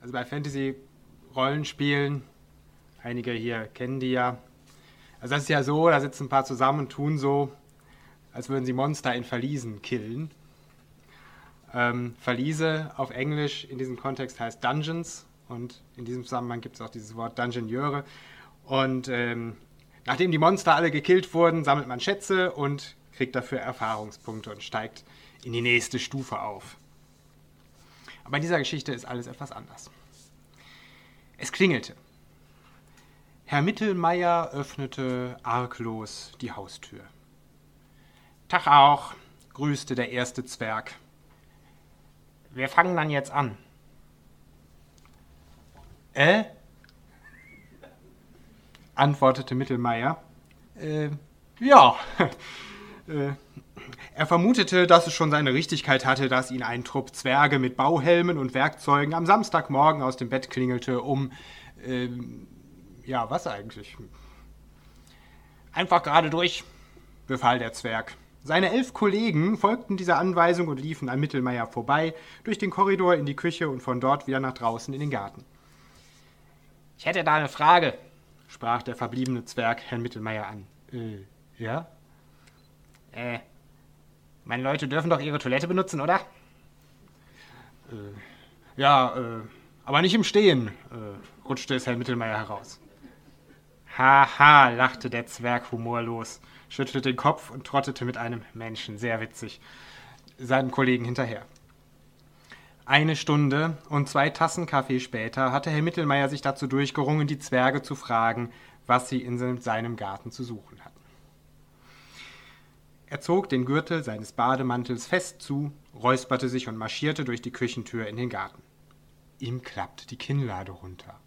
Also bei Fantasy-Rollenspielen, einige hier kennen die ja. Also das ist ja so, da sitzen ein paar zusammen und tun so, als würden sie Monster in Verliesen killen. Ähm, Verliese auf Englisch in diesem Kontext heißt Dungeons und in diesem Zusammenhang gibt es auch dieses Wort Dungeoneure. Und ähm, nachdem die Monster alle gekillt wurden, sammelt man Schätze und kriegt dafür Erfahrungspunkte und steigt in die nächste Stufe auf. Aber in dieser Geschichte ist alles etwas anders. Es klingelte. Herr Mittelmeier öffnete arglos die Haustür. Tag auch, grüßte der erste Zwerg. Wir fangen dann jetzt an. Äh? antwortete Mittelmeier. Äh, ja. äh, er vermutete, dass es schon seine Richtigkeit hatte, dass ihn ein Trupp Zwerge mit Bauhelmen und Werkzeugen am Samstagmorgen aus dem Bett klingelte, um. Äh, ja, was eigentlich? Einfach gerade durch, befahl der Zwerg. Seine elf Kollegen folgten dieser Anweisung und liefen an Mittelmeier vorbei, durch den Korridor in die Küche und von dort wieder nach draußen in den Garten. Ich hätte da eine Frage, sprach der verbliebene Zwerg Herrn Mittelmeier an. Äh, ja? Äh, meine Leute dürfen doch ihre Toilette benutzen, oder? Äh, ja, äh, aber nicht im Stehen, äh, rutschte es Herrn Mittelmeier heraus. Haha, lachte der Zwerg humorlos, schüttelte den Kopf und trottete mit einem Menschen, sehr witzig, seinem Kollegen hinterher. Eine Stunde und zwei Tassen Kaffee später hatte Herr Mittelmeier sich dazu durchgerungen, die Zwerge zu fragen, was sie in seinem Garten zu suchen hatten. Er zog den Gürtel seines Bademantels fest zu, räusperte sich und marschierte durch die Küchentür in den Garten. Ihm klappte die Kinnlade runter.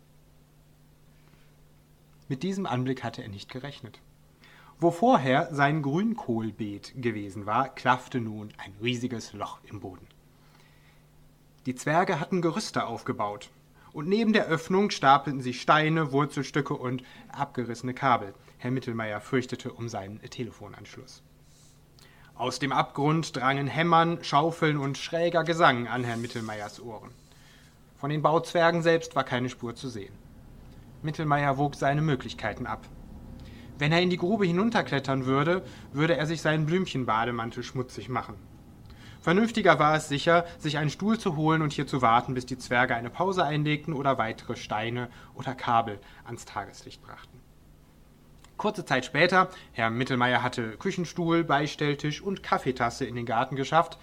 Mit diesem Anblick hatte er nicht gerechnet. Wo vorher sein Grünkohlbeet gewesen war, klaffte nun ein riesiges Loch im Boden. Die Zwerge hatten Gerüste aufgebaut, und neben der Öffnung stapelten sich Steine, Wurzelstücke und abgerissene Kabel. Herr Mittelmeier fürchtete um seinen Telefonanschluss. Aus dem Abgrund drangen Hämmern, Schaufeln und schräger Gesang an Herrn Mittelmeiers Ohren. Von den Bauzwergen selbst war keine Spur zu sehen. Mittelmeier wog seine Möglichkeiten ab. Wenn er in die Grube hinunterklettern würde, würde er sich seinen Blümchenbademantel schmutzig machen. Vernünftiger war es sicher, sich einen Stuhl zu holen und hier zu warten, bis die Zwerge eine Pause einlegten oder weitere Steine oder Kabel ans Tageslicht brachten. Kurze Zeit später, Herr Mittelmeier hatte Küchenstuhl, Beistelltisch und Kaffeetasse in den Garten geschafft,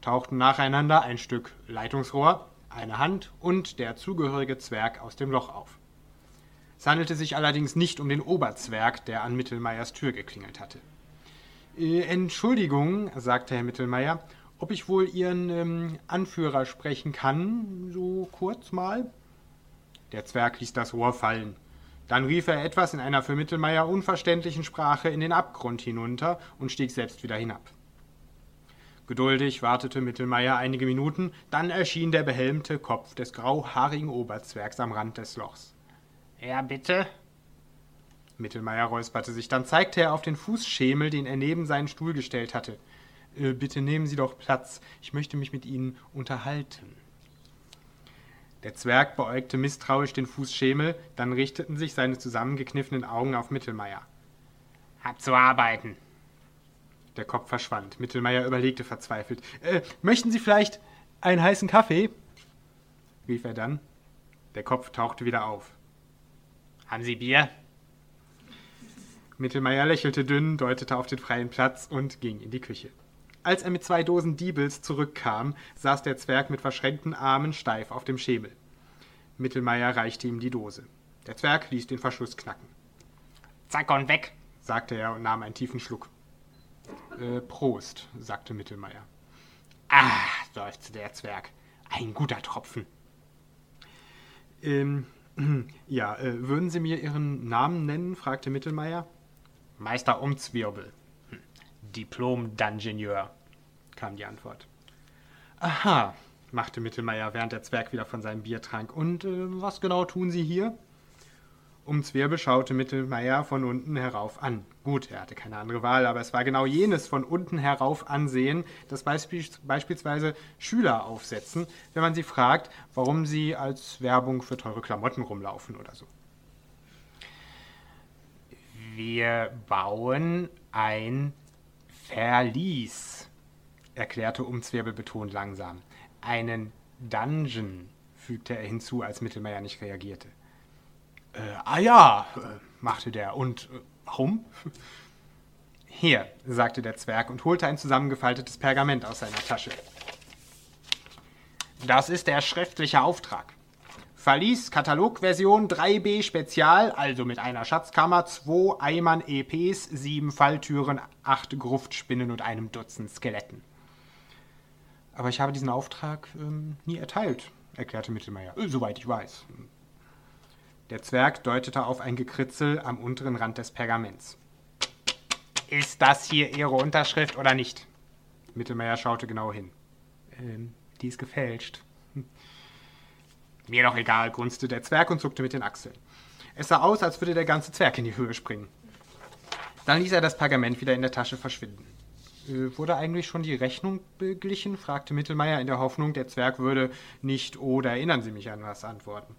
tauchten nacheinander ein Stück Leitungsrohr, eine Hand und der zugehörige Zwerg aus dem Loch auf. Es handelte sich allerdings nicht um den Oberzwerg, der an Mittelmeiers Tür geklingelt hatte. Äh, Entschuldigung, sagte Herr Mittelmeier, ob ich wohl Ihren ähm, Anführer sprechen kann, so kurz mal? Der Zwerg ließ das Rohr fallen. Dann rief er etwas in einer für Mittelmeier unverständlichen Sprache in den Abgrund hinunter und stieg selbst wieder hinab. Geduldig wartete Mittelmeier einige Minuten, dann erschien der behelmte Kopf des grauhaarigen Oberzwergs am Rand des Lochs. Ja, bitte? Mittelmeier räusperte sich, dann zeigte er auf den Fußschemel, den er neben seinen Stuhl gestellt hatte. Äh, bitte nehmen Sie doch Platz, ich möchte mich mit Ihnen unterhalten. Der Zwerg beäugte misstrauisch den Fußschemel, dann richteten sich seine zusammengekniffenen Augen auf Mittelmeier. Hab zu arbeiten. Der Kopf verschwand. Mittelmeier überlegte verzweifelt. Äh, möchten Sie vielleicht einen heißen Kaffee? rief er dann. Der Kopf tauchte wieder auf. Haben Sie Bier? Mittelmeier lächelte dünn, deutete auf den freien Platz und ging in die Küche. Als er mit zwei Dosen Diebels zurückkam, saß der Zwerg mit verschränkten Armen steif auf dem Schemel. Mittelmeier reichte ihm die Dose. Der Zwerg ließ den Verschluss knacken. Zack und weg, sagte er und nahm einen tiefen Schluck. Äh, Prost, sagte Mittelmeier. Ah, seufzte der Zwerg. Ein guter Tropfen. Ähm, ja, äh, würden Sie mir Ihren Namen nennen? fragte Mittelmeier. Meister Umzwirbel. Diplom-Dungenieur, kam die Antwort. Aha, machte Mittelmeier, während der Zwerg wieder von seinem Bier trank. Und äh, was genau tun Sie hier? Umzwirbel schaute Mittelmeier von unten herauf an. Gut, er hatte keine andere Wahl, aber es war genau jenes von unten herauf ansehen, das beispielsweise Schüler aufsetzen, wenn man sie fragt, warum sie als Werbung für teure Klamotten rumlaufen oder so. Wir bauen ein Verlies, erklärte Umzwirbel betont langsam. Einen Dungeon, fügte er hinzu, als Mittelmeier nicht reagierte. Äh, ah ja, äh, machte der. Und äh, warum? Hier, sagte der Zwerg und holte ein zusammengefaltetes Pergament aus seiner Tasche. Das ist der schriftliche Auftrag. Verlies Katalogversion 3b Spezial, also mit einer Schatzkammer, zwei Eimern EPs, sieben Falltüren, acht Gruftspinnen und einem Dutzend Skeletten. Aber ich habe diesen Auftrag ähm, nie erteilt, erklärte Mittelmeier. Äh, soweit ich weiß. Der Zwerg deutete auf ein Gekritzel am unteren Rand des Pergaments. Ist das hier Ihre Unterschrift oder nicht? Mittelmeier schaute genau hin. Ähm, die ist gefälscht. Mir doch egal, grunzte der Zwerg und zuckte mit den Achseln. Es sah aus, als würde der ganze Zwerg in die Höhe springen. Dann ließ er das Pergament wieder in der Tasche verschwinden. Äh, wurde eigentlich schon die Rechnung beglichen? fragte Mittelmeier in der Hoffnung, der Zwerg würde nicht oder erinnern Sie mich an was antworten.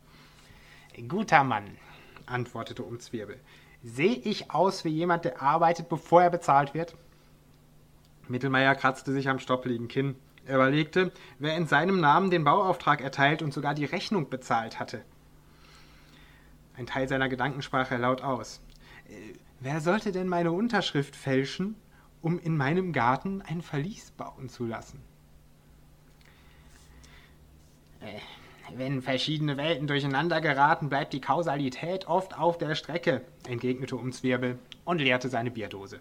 Guter Mann, antwortete Umzwirbel. Sehe ich aus wie jemand, der arbeitet, bevor er bezahlt wird? Mittelmeier kratzte sich am stoppeligen Kinn. Er überlegte, wer in seinem Namen den Bauauftrag erteilt und sogar die Rechnung bezahlt hatte. Ein Teil seiner Gedanken sprach er laut aus. Äh, wer sollte denn meine Unterschrift fälschen, um in meinem Garten ein Verlies bauen zu lassen? Äh, wenn verschiedene Welten durcheinander geraten, bleibt die Kausalität oft auf der Strecke, entgegnete Umzwirbel und leerte seine Bierdose.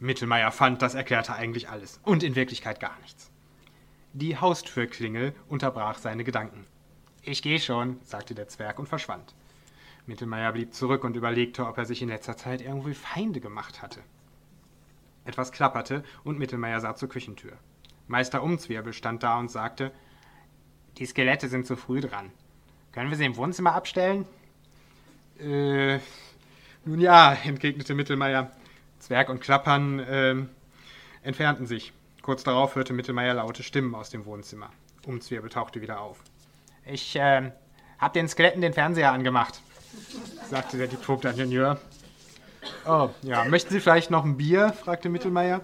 Mittelmeier fand, das erklärte eigentlich alles und in Wirklichkeit gar nichts. Die Haustürklingel unterbrach seine Gedanken. Ich gehe schon, sagte der Zwerg und verschwand. Mittelmeier blieb zurück und überlegte, ob er sich in letzter Zeit irgendwie Feinde gemacht hatte. Etwas klapperte und Mittelmeier sah zur Küchentür. Meister Umzwirbel stand da und sagte, die Skelette sind zu früh dran. Können wir sie im Wohnzimmer abstellen? Äh, nun ja, entgegnete Mittelmeier. Zwerg und Klappern äh, entfernten sich. Kurz darauf hörte Mittelmeier laute Stimmen aus dem Wohnzimmer. Umzwirbel tauchte wieder auf. Ich äh, hab den Skeletten den Fernseher angemacht, sagte der Diplom-Ingenieur. Oh, ja, möchten Sie vielleicht noch ein Bier? fragte Mittelmeier.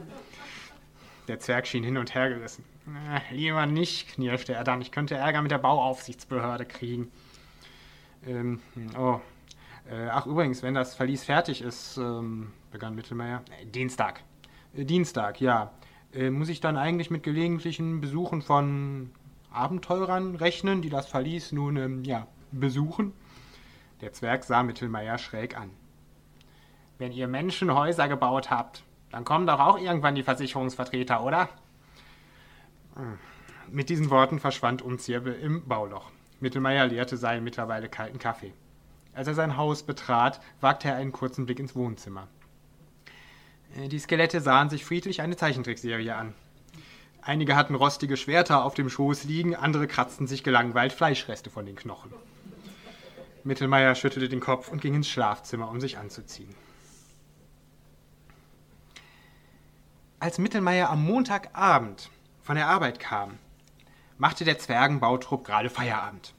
Der Zwerg schien hin und her gerissen. Äh, lieber nicht, knirschte er dann. Ich könnte Ärger mit der Bauaufsichtsbehörde kriegen. Ähm, oh. Äh, ach, übrigens, wenn das Verlies fertig ist, ähm, begann Mittelmeier. Äh, Dienstag. Äh, Dienstag, ja. Äh, muss ich dann eigentlich mit gelegentlichen Besuchen von Abenteurern rechnen, die das Verlies nun, ähm, ja, besuchen? Der Zwerg sah Mittelmeier schräg an. Wenn ihr Menschen Häuser gebaut habt, dann kommen doch auch irgendwann die Versicherungsvertreter, oder? Mit diesen Worten verschwand Umzirbel im Bauloch. Mittelmeier leerte seinen mittlerweile kalten Kaffee. Als er sein Haus betrat, wagte er einen kurzen Blick ins Wohnzimmer. Äh, die Skelette sahen sich friedlich eine Zeichentrickserie an. Einige hatten rostige Schwerter auf dem Schoß liegen, andere kratzten sich gelangweilt Fleischreste von den Knochen. Mittelmeier schüttelte den Kopf und ging ins Schlafzimmer, um sich anzuziehen. Als Mittelmeier am Montagabend von der Arbeit kam, machte der Zwergenbautrupp gerade Feierabend.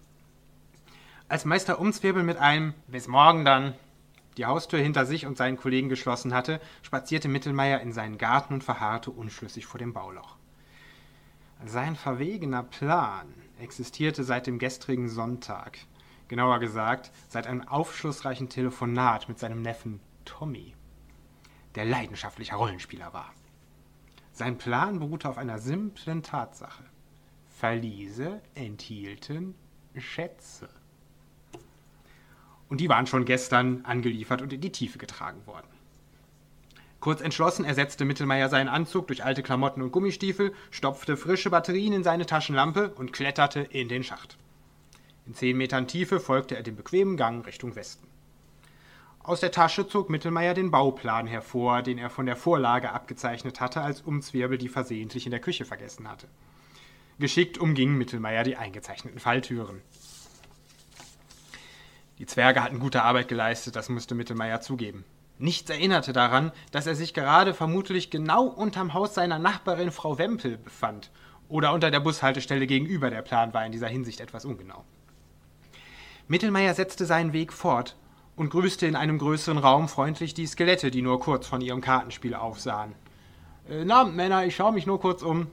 Als Meister Umzwirbel mit einem Bis morgen dann die Haustür hinter sich und seinen Kollegen geschlossen hatte, spazierte Mittelmeier in seinen Garten und verharrte unschlüssig vor dem Bauloch. Sein verwegener Plan existierte seit dem gestrigen Sonntag, genauer gesagt seit einem aufschlussreichen Telefonat mit seinem Neffen Tommy, der leidenschaftlicher Rollenspieler war. Sein Plan beruhte auf einer simplen Tatsache. Verliese enthielten Schätze. Und die waren schon gestern angeliefert und in die Tiefe getragen worden. Kurz entschlossen ersetzte Mittelmeier seinen Anzug durch alte Klamotten und Gummistiefel, stopfte frische Batterien in seine Taschenlampe und kletterte in den Schacht. In zehn Metern Tiefe folgte er dem bequemen Gang Richtung Westen. Aus der Tasche zog Mittelmeier den Bauplan hervor, den er von der Vorlage abgezeichnet hatte, als Umzwirbel die versehentlich in der Küche vergessen hatte. Geschickt umging Mittelmeier die eingezeichneten Falltüren. Die Zwerge hatten gute Arbeit geleistet, das musste Mittelmeier zugeben. Nichts erinnerte daran, dass er sich gerade vermutlich genau unterm Haus seiner Nachbarin Frau Wempel befand oder unter der Bushaltestelle gegenüber. Der Plan war in dieser Hinsicht etwas ungenau. Mittelmeier setzte seinen Weg fort und grüßte in einem größeren Raum freundlich die Skelette, die nur kurz von ihrem Kartenspiel aufsahen. Äh, na, Männer, ich schaue mich nur kurz um.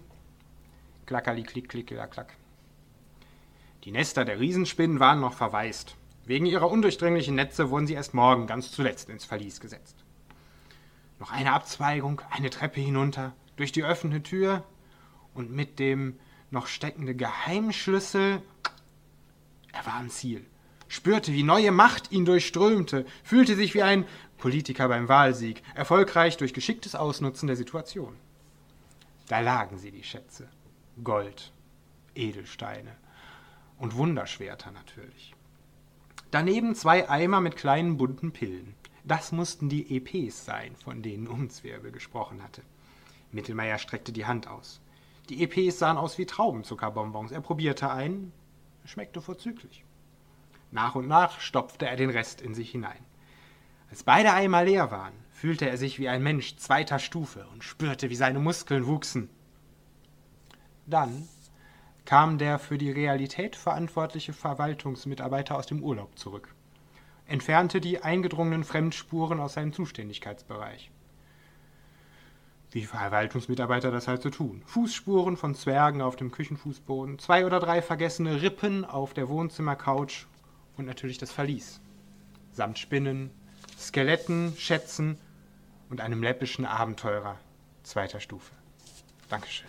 Klackerli, klick, klick, klack. Die Nester der Riesenspinnen waren noch verwaist. Wegen ihrer undurchdringlichen Netze wurden sie erst morgen ganz zuletzt ins Verlies gesetzt. Noch eine Abzweigung, eine Treppe hinunter, durch die offene Tür und mit dem noch steckende Geheimschlüssel. Er war am Ziel, spürte, wie neue Macht ihn durchströmte, fühlte sich wie ein Politiker beim Wahlsieg, erfolgreich durch geschicktes Ausnutzen der Situation. Da lagen sie, die Schätze. Gold, Edelsteine und Wunderschwerter natürlich. Daneben zwei Eimer mit kleinen bunten Pillen. Das mussten die EPs sein, von denen Umzwirbel gesprochen hatte. Mittelmeier streckte die Hand aus. Die EPs sahen aus wie Traubenzuckerbonbons. Er probierte einen, schmeckte vorzüglich. Nach und nach stopfte er den Rest in sich hinein. Als beide Eimer leer waren, fühlte er sich wie ein Mensch zweiter Stufe und spürte, wie seine Muskeln wuchsen. Dann kam der für die Realität verantwortliche Verwaltungsmitarbeiter aus dem Urlaub zurück, entfernte die eingedrungenen Fremdspuren aus seinem Zuständigkeitsbereich. Wie Verwaltungsmitarbeiter das halt so tun. Fußspuren von Zwergen auf dem Küchenfußboden, zwei oder drei vergessene Rippen auf der Wohnzimmercouch und natürlich das Verlies. Samt Spinnen, Skeletten, Schätzen und einem läppischen Abenteurer zweiter Stufe. Dankeschön.